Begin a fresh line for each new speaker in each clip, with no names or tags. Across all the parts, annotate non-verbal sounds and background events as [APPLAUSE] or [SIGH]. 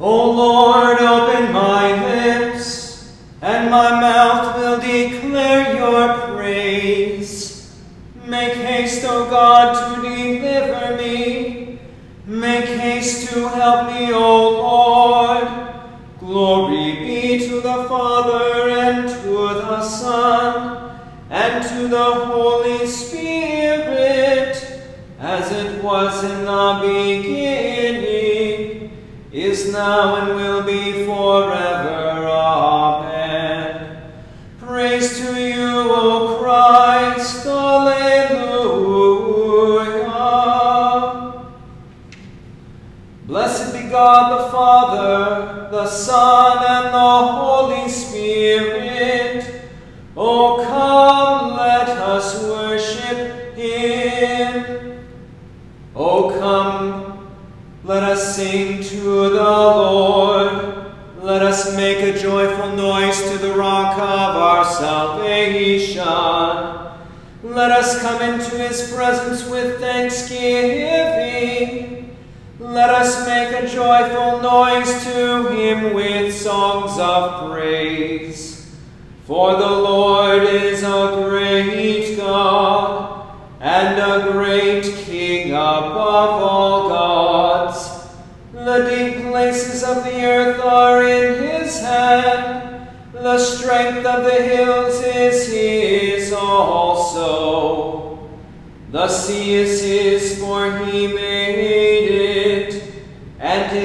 O Lord, Son, and the Holy Spirit. O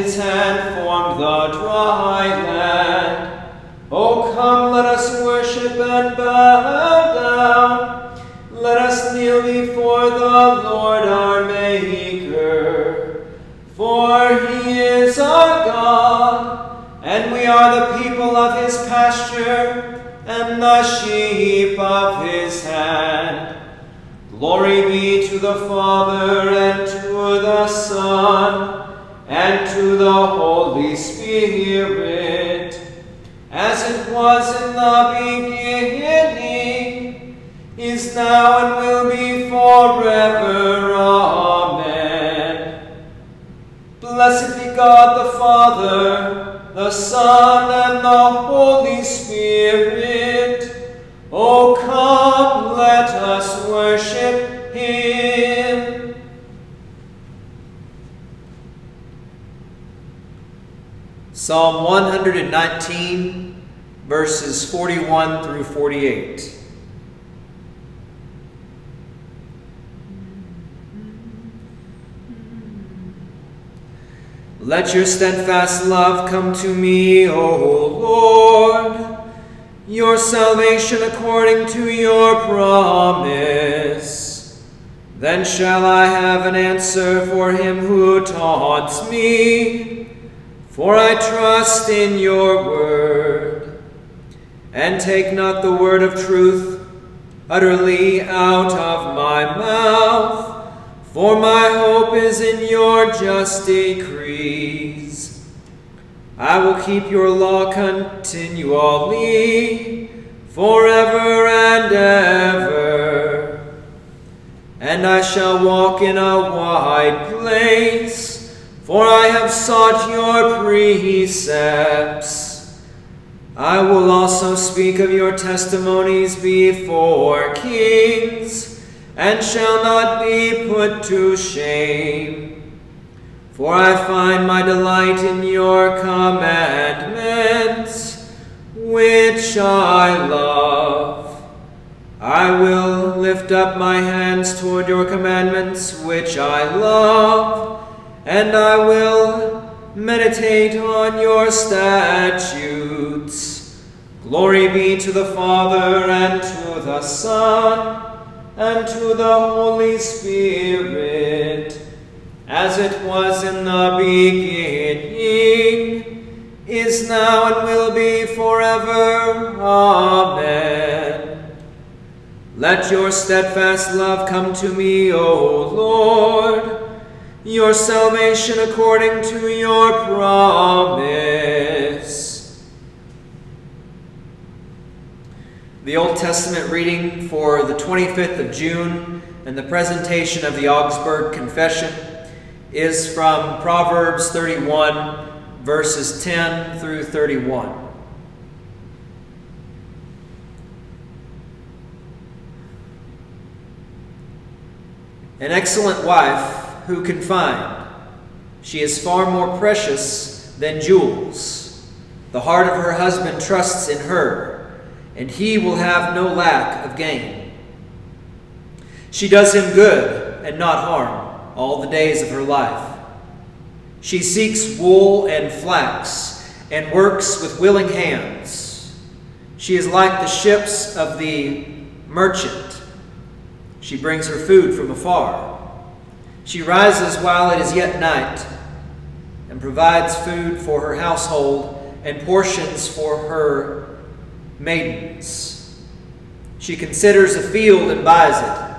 his hand formed the dry land. Oh, come, let us worship and bow down. Let us kneel before the Lord our Maker. For he is our God, and we are the people of his pasture, and the sheep of his hand. Glory be to the Father, and to the Son, and to the Holy Spirit, as it was in the beginning, is now, and will be forever. Amen. Blessed be God the Father, the Son, and the Holy Spirit. Psalm 119, verses 41 through 48. Let your steadfast love come to me, O Lord, your salvation according to your promise. Then shall I have an answer for him who taunts me, for I trust in your word. And take not the word of truth utterly out of my mouth. For my hope is in your just decrees. I will keep your law continually, forever and ever. And I shall walk in a wide place, for I have sought your precepts. I will also speak of your testimonies before kings and shall not be put to shame. For I find my delight in your commandments, which I love. I will lift up my hands toward your commandments, which I love, and I will meditate on your statutes. Glory be to the Father, and to the Son, and to the Holy Spirit, as it was in the beginning, is now, and will be forever. Amen. Let your steadfast love come to me, O Lord, your salvation according to your promise. The Old Testament reading for the 25th of June and the presentation of the Augsburg Confession is from Proverbs 31, verses 10 through 31. An excellent wife who can find. She is far more precious than jewels. The heart of her husband trusts in her, and he will have no lack of gain. She does him good and not harm all the days of her life. She seeks wool and flax and works with willing hands. She is like the ships of the merchant. She brings her food from afar. She rises while it is yet night and provides food for her household and portions for her maidens. She considers a field and buys it.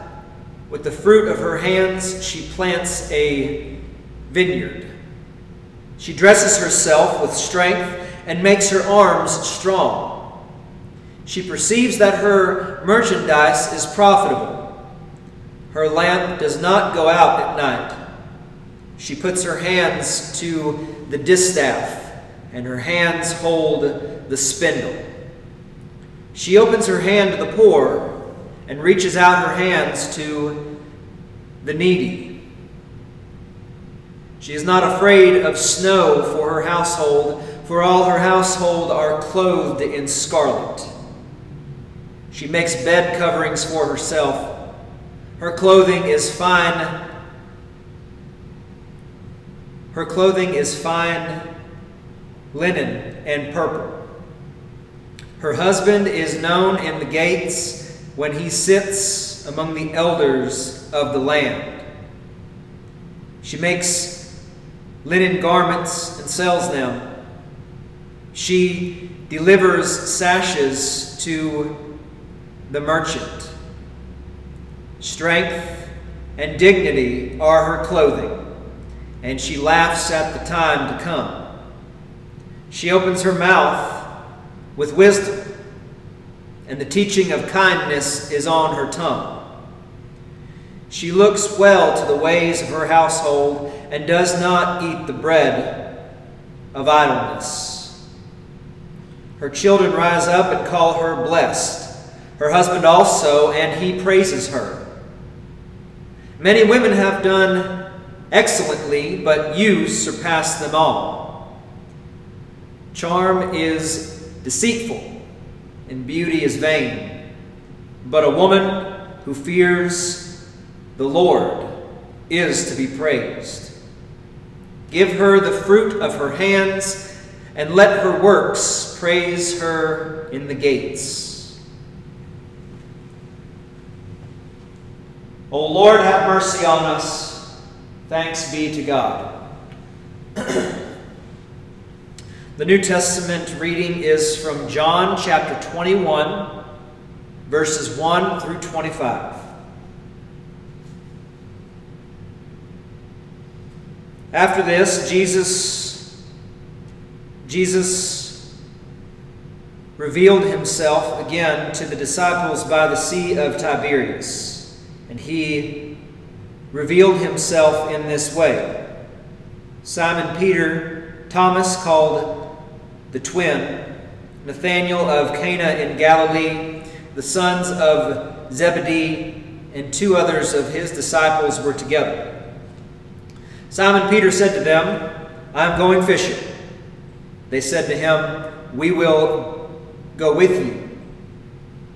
With the fruit of her hands, she plants a vineyard. She dresses herself with strength and makes her arms strong. She perceives that her merchandise is profitable her lamp does not go out at night. She puts her hands to the distaff, and her hands hold the spindle. She opens her hand to the poor and reaches out her hands to the needy. She is not afraid of snow for her household, for all her household are clothed in scarlet. She makes bed coverings for herself her clothing is fine. Her clothing is fine linen and purple. Her husband is known in the gates when he sits among the elders of the land. She makes linen garments and sells them. She delivers sashes to the merchant. Strength and dignity are her clothing, and she laughs at the time to come. She opens her mouth with wisdom, and the teaching of kindness is on her tongue. She looks well to the ways of her household and does not eat the bread of idleness. Her children rise up and call her blessed, her husband also, and he praises her. Many women have done excellently, but you surpass them all. Charm is deceitful, and beauty is vain. But a woman who fears the Lord is to be praised. Give her the fruit of her hands, and let her works praise her in the gates. O Lord, have mercy on us. Thanks be to God. [CLEARS THROAT] the New Testament reading is from John chapter 21, verses 1 through 25. After this, Jesus Jesus revealed himself again to the disciples by the Sea of Tiberias. And he revealed himself in this way. Simon Peter, Thomas called the twin, Nathanael of Cana in Galilee, the sons of Zebedee, and two others of his disciples were together. Simon Peter said to them, I am going fishing. They said to him, We will go with you.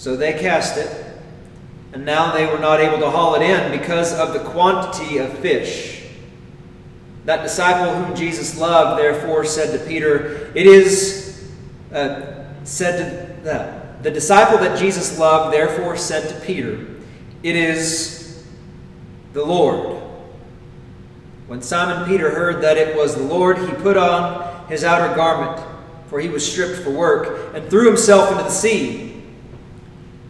So they cast it, and now they were not able to haul it in because of the quantity of fish. That disciple whom Jesus loved, therefore, said to Peter, It is, uh, said to. The disciple that Jesus loved, therefore, said to Peter, It is the Lord. When Simon Peter heard that it was the Lord, he put on his outer garment
for he was stripped for work, and threw himself into the sea.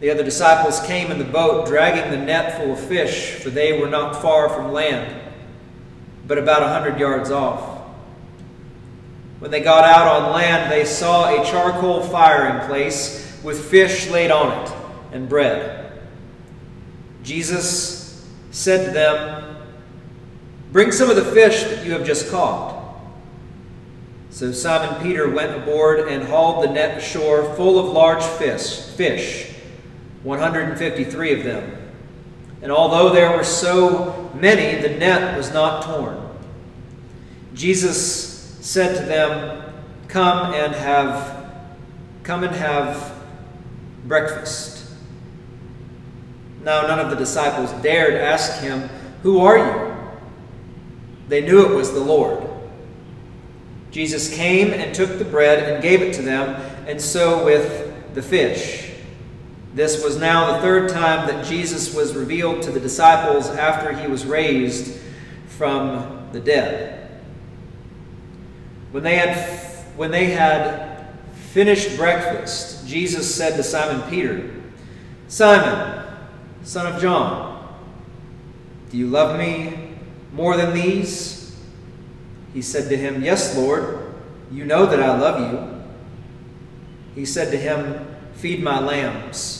The other disciples came in the boat, dragging the net full of fish, for they were not far from land, but about a hundred yards off. When they got out on land, they saw a charcoal fire in place, with fish laid on it, and bread. Jesus said to them, Bring some of the fish that you have just caught. So Simon Peter went aboard and hauled the net ashore full of large fish, fish, 153 of them. And although there were so many, the net was not torn. Jesus said to them, "Come and have come and have breakfast." Now none of the disciples dared ask him, "Who are you?" They knew it was the Lord. Jesus came and took the bread and gave it to them, and so with the fish. This was now the third time that Jesus was revealed to the disciples after he was raised from the dead. When they had, when they had finished breakfast, Jesus said to Simon Peter, Simon, son of John, do you love me more than these? He said to him, Yes, Lord, you know that I love you. He said to him, Feed my lambs.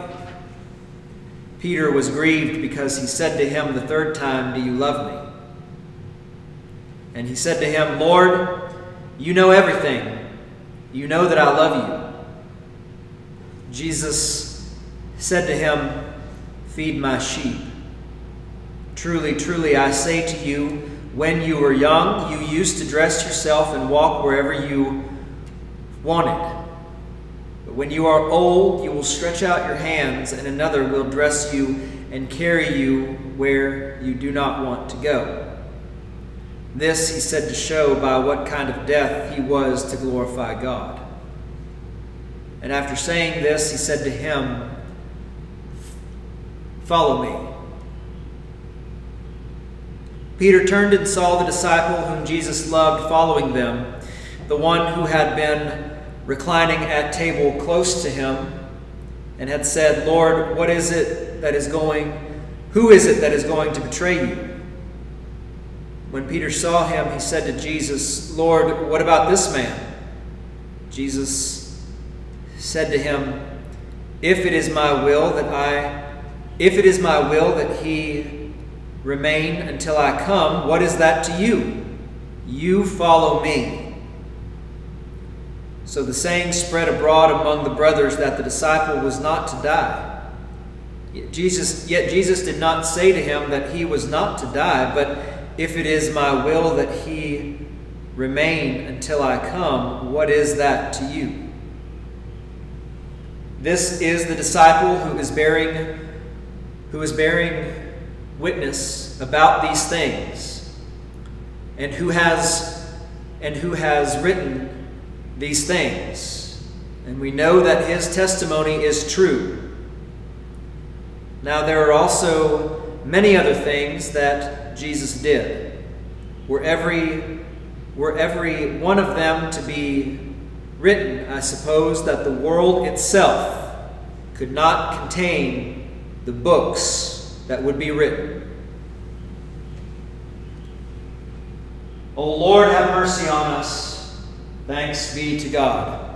Peter was grieved because he said to him the third time, Do you love me? And he said to him, Lord, you know everything. You know that I love you. Jesus said to him, Feed my sheep. Truly, truly, I say to you, when you were young, you used to dress yourself and walk wherever you wanted. But when you are old, you will stretch out your hands, and another will dress you and carry you where you do not want to go. This he said to show by what kind of death he was to glorify God. And after saying this, he said to him, Follow me. Peter turned and saw the disciple whom Jesus loved following them, the one who had been reclining at table close to him, and had said, Lord, what is it that is going, who is it that is going to betray you? When Peter saw him, he said to Jesus, Lord, what about this man? Jesus said to him, If it is my will that I, if it is my will that he Remain until I come. What is that to you? You follow me. So the saying spread abroad among the brothers that the disciple was not to die. Yet Jesus, yet Jesus did not say to him that he was not to die, but if it is my will that he remain until I come, what is that to you? This is the disciple who is bearing who is bearing witness about these things and who has and who has written these things and we know that his testimony is true now there are also many other things that jesus did were every were every one of them to be written i suppose that the world itself could not contain the books that would be written. O Lord, have mercy on us. Thanks be to God.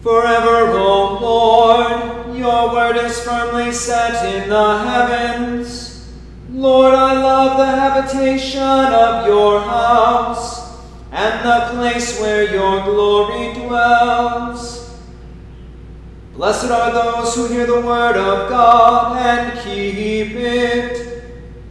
Forever, O Lord, your word is firmly set in the heavens. Lord, I love the habitation of your house and the place where your glory dwells. Blessed are those who hear the word of God and keep it.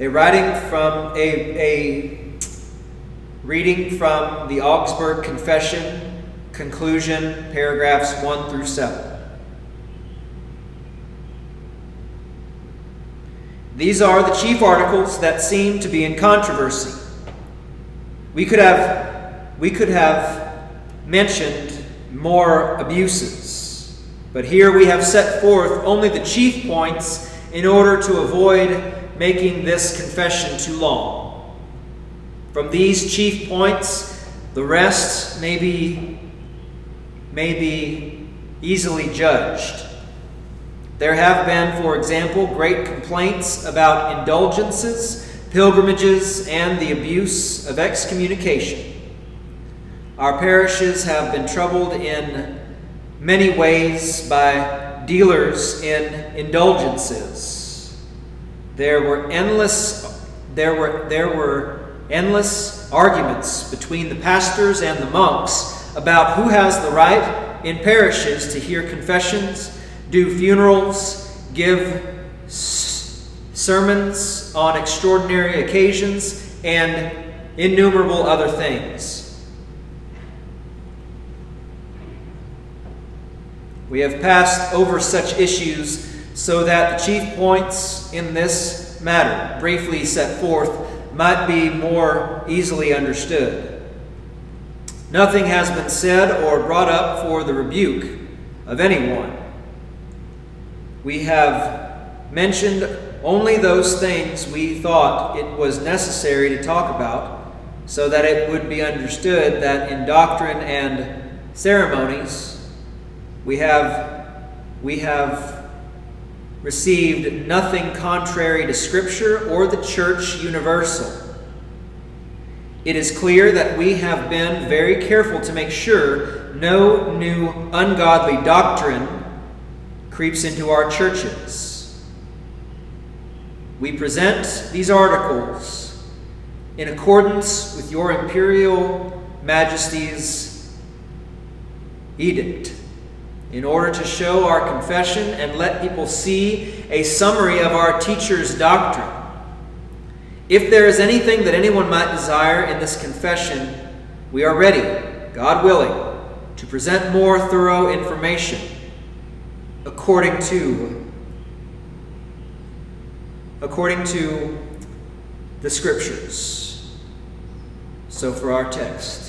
A writing from a, a reading from the Augsburg Confession, conclusion, paragraphs 1 through 7. These are the chief articles that seem to be in controversy. We could have, we could have mentioned more abuses, but here we have set forth only the chief points in order to avoid making this confession too long. From these chief points, the rest may be, may be easily judged. There have been, for example, great complaints about indulgences, pilgrimages, and the abuse of excommunication. Our parishes have been troubled in many ways by dealers in indulgences there were endless there were there were endless arguments between the pastors and the monks about who has the right in parishes to hear confessions, do funerals, give sermons on extraordinary occasions, and innumerable other things. We have passed over such issues so that the chief points in this matter, briefly set forth, might be more easily understood. Nothing has been said or brought up for the rebuke of anyone. We have mentioned only those things we thought it was necessary to talk about so that it would be understood that in doctrine and ceremonies we have we have received nothing contrary to Scripture or the Church universal. It is clear that we have been very careful to make sure no new ungodly doctrine creeps into our churches. We present these articles in accordance with your imperial majesty's edict in order to show our confession and let people see a summary of our teacher's doctrine. If there is anything that anyone might desire in this confession, we are ready, God willing, to present more thorough information according to according to the scriptures. So for our text,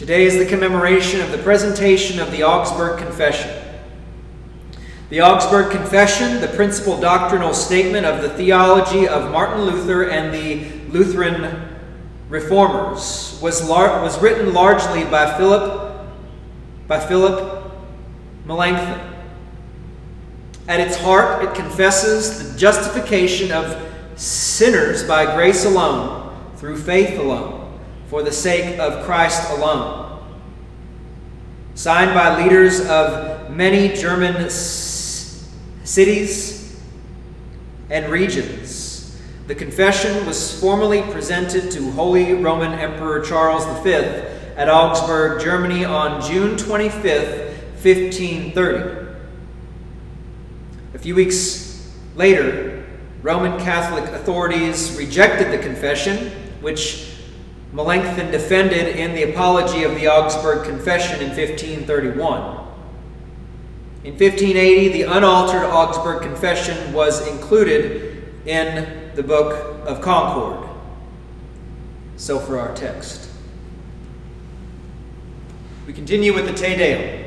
Today is the commemoration of the presentation of the Augsburg Confession. The Augsburg Confession, the principal doctrinal statement of the theology of Martin Luther and the Lutheran reformers, was, lar- was written largely by Philip, by Philip Melanchthon. At its heart, it confesses the justification of sinners by grace alone, through faith alone for the sake of Christ alone. Signed by leaders of many German cities and regions, the confession was formally presented to Holy Roman Emperor Charles V at Augsburg, Germany on June 25, 1530. A few weeks later, Roman Catholic authorities rejected the confession, which Melanchthon defended in the Apology of the Augsburg Confession in 1531. In 1580, the unaltered Augsburg Confession was included in the Book of Concord. So for our text. We continue with the Te Deum.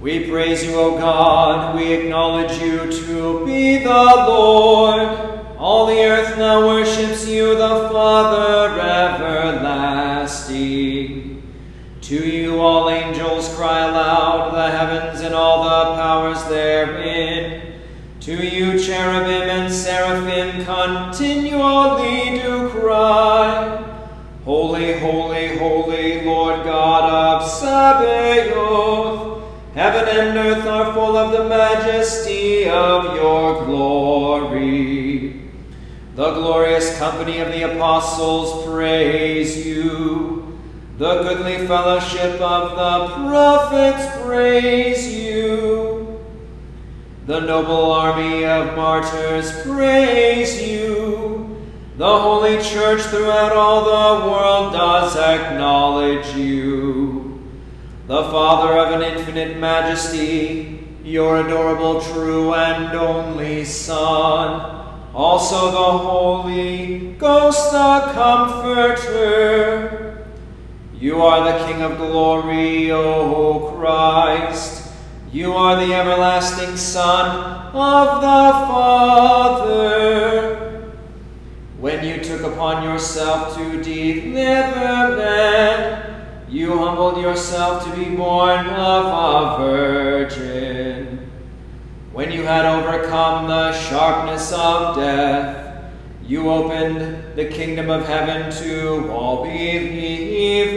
We praise you, O God. We acknowledge you to be the Lord. All the earth now worships you, the Father everlasting. To you all angels cry aloud, the heavens and all the powers therein.
To you, cherubim and seraphim continually do cry. Holy, holy, holy, Lord God of Sabaoth. Heaven and earth are full of the majesty of your glory. The glorious company of the apostles praise you. The goodly fellowship of the prophets praise you. The noble army of martyrs praise you. The holy church throughout all the world does acknowledge you. The Father of an infinite majesty, your adorable, true, and only Son, also the Holy Ghost, the Comforter. You are the King of glory, O Christ. You are the everlasting Son of the Father. When you took upon yourself to deliver men, you humbled yourself to be born of a virgin. When you had overcome the sharpness of death, you opened the kingdom of heaven to all believers.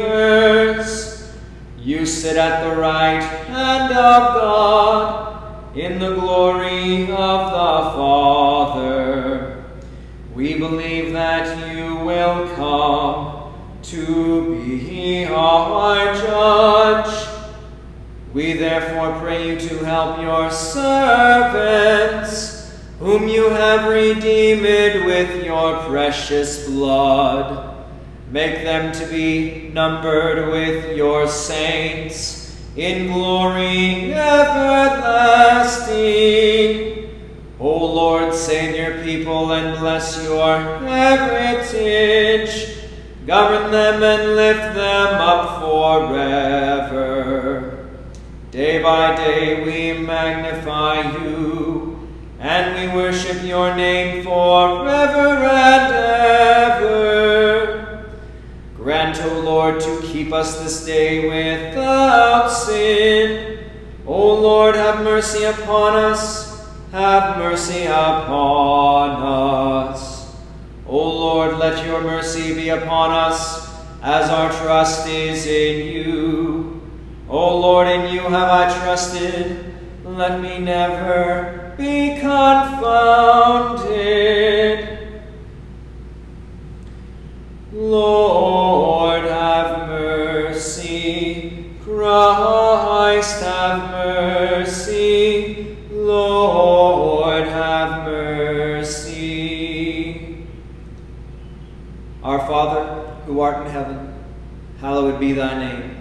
You sit at the right hand of God in the glory of the Father. We believe that you will come to be our judge. We therefore pray you to help your servants, whom you have redeemed with your precious blood. Make them to be numbered with your saints in glory everlasting. O Lord, save your people and bless your heritage. Govern them and lift them up forever. Day by day we magnify you, and we worship your name forever and ever. Grant, O Lord, to keep us this day without sin. O Lord, have mercy upon us, have mercy upon us. O Lord, let your mercy be upon us, as our trust is in you. O Lord, in you have I trusted. Let me never be confounded. Lord, have mercy. Christ, have mercy. Lord, have mercy. Our Father, who art in heaven, hallowed be thy name.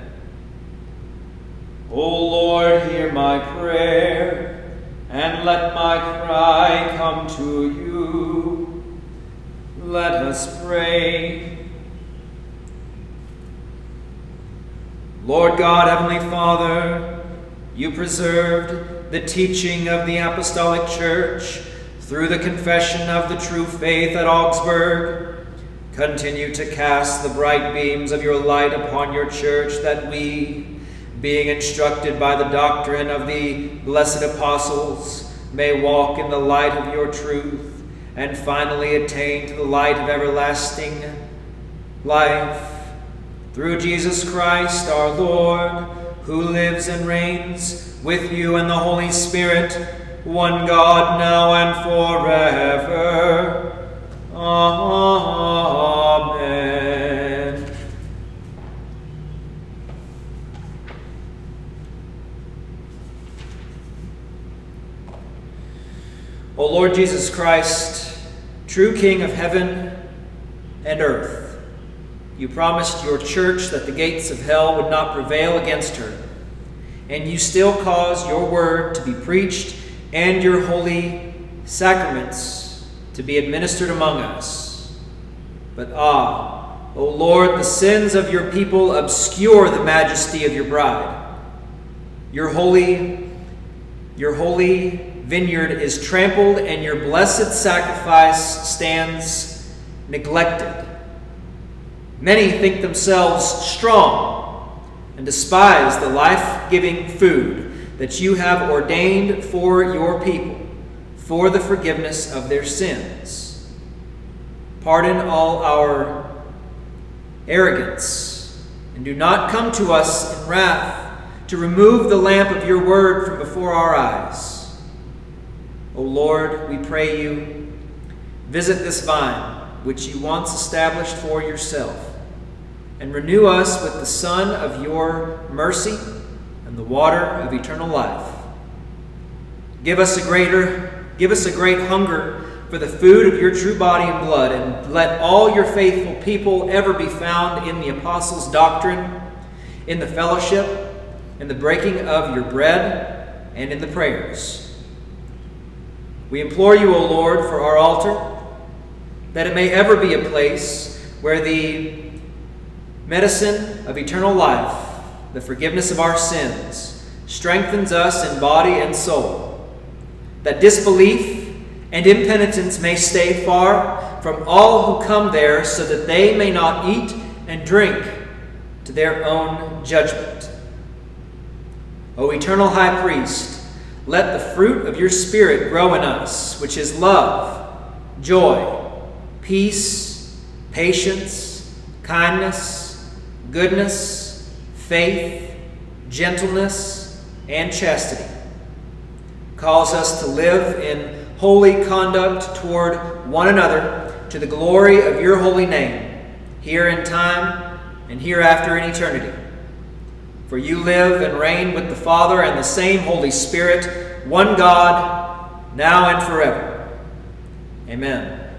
O Lord, hear my prayer, and let my cry come to you. Let us pray. Lord God, Heavenly Father, you preserved the teaching of the Apostolic Church through the confession of the true faith at Augsburg. Continue to cast the bright beams of your light upon your church that we, being instructed by the doctrine of the blessed apostles, may walk in the light of your truth, and finally attain to the light of everlasting life. Through Jesus Christ our Lord, who lives and reigns with you and the Holy Spirit, one God, now and forever. Amen. O Lord Jesus Christ, true King of heaven and earth, you promised your church that the gates of hell would not prevail against her, and you still cause your word to be preached and your holy sacraments to be administered among us.
But ah, O Lord, the sins of your people obscure the majesty of your bride. Your holy, your holy vineyard is trampled, and your blessed sacrifice stands neglected. Many think themselves strong and despise the life giving food that you have ordained for your people for the forgiveness of their sins. Pardon all our arrogance, and do not come to us in wrath to remove the lamp of your word from before our eyes. O Lord, we pray you, visit this vine which you once established for yourself and renew us with the sun of your mercy and the water of eternal life. Give us a greater, give us a great hunger for the food of your true body and blood, and let all your faithful people ever be found in the apostles' doctrine, in the fellowship, in the breaking of your bread, and in the prayers. We implore you, O Lord, for our altar, that it may ever be a place where the medicine of eternal life, the forgiveness of our sins, strengthens us in body and soul, that disbelief and impenitence may stay far from all who come there, so that they may not eat and drink to their own judgment. O eternal high priest, let the fruit of your Spirit grow in us, which is love, joy, peace, patience, kindness, goodness, faith, gentleness, and chastity. Calls us to live in holy conduct toward one another to the glory of your holy name, here in time and hereafter in eternity. For you live and reign with the Father and the same Holy Spirit, one God, now and forever. Amen.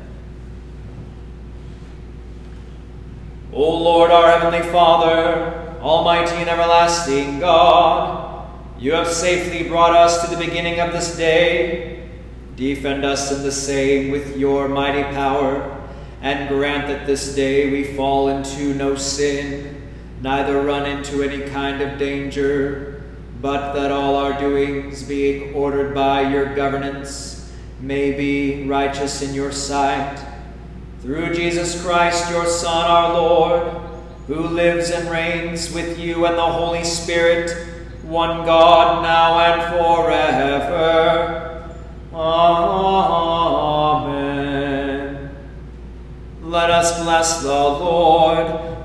O Lord, our Heavenly Father, Almighty and everlasting God, you have safely brought us to the beginning of this day. Defend us in the same with your mighty power, and grant that this day we fall into no sin, neither run into any kind of danger, but that all our doings, being ordered by your governance, may be righteous in your sight through Jesus Christ, your Son, our Lord, who lives and reigns with you and the Holy Spirit, one God, now and forever. Amen. Let us bless the Lord.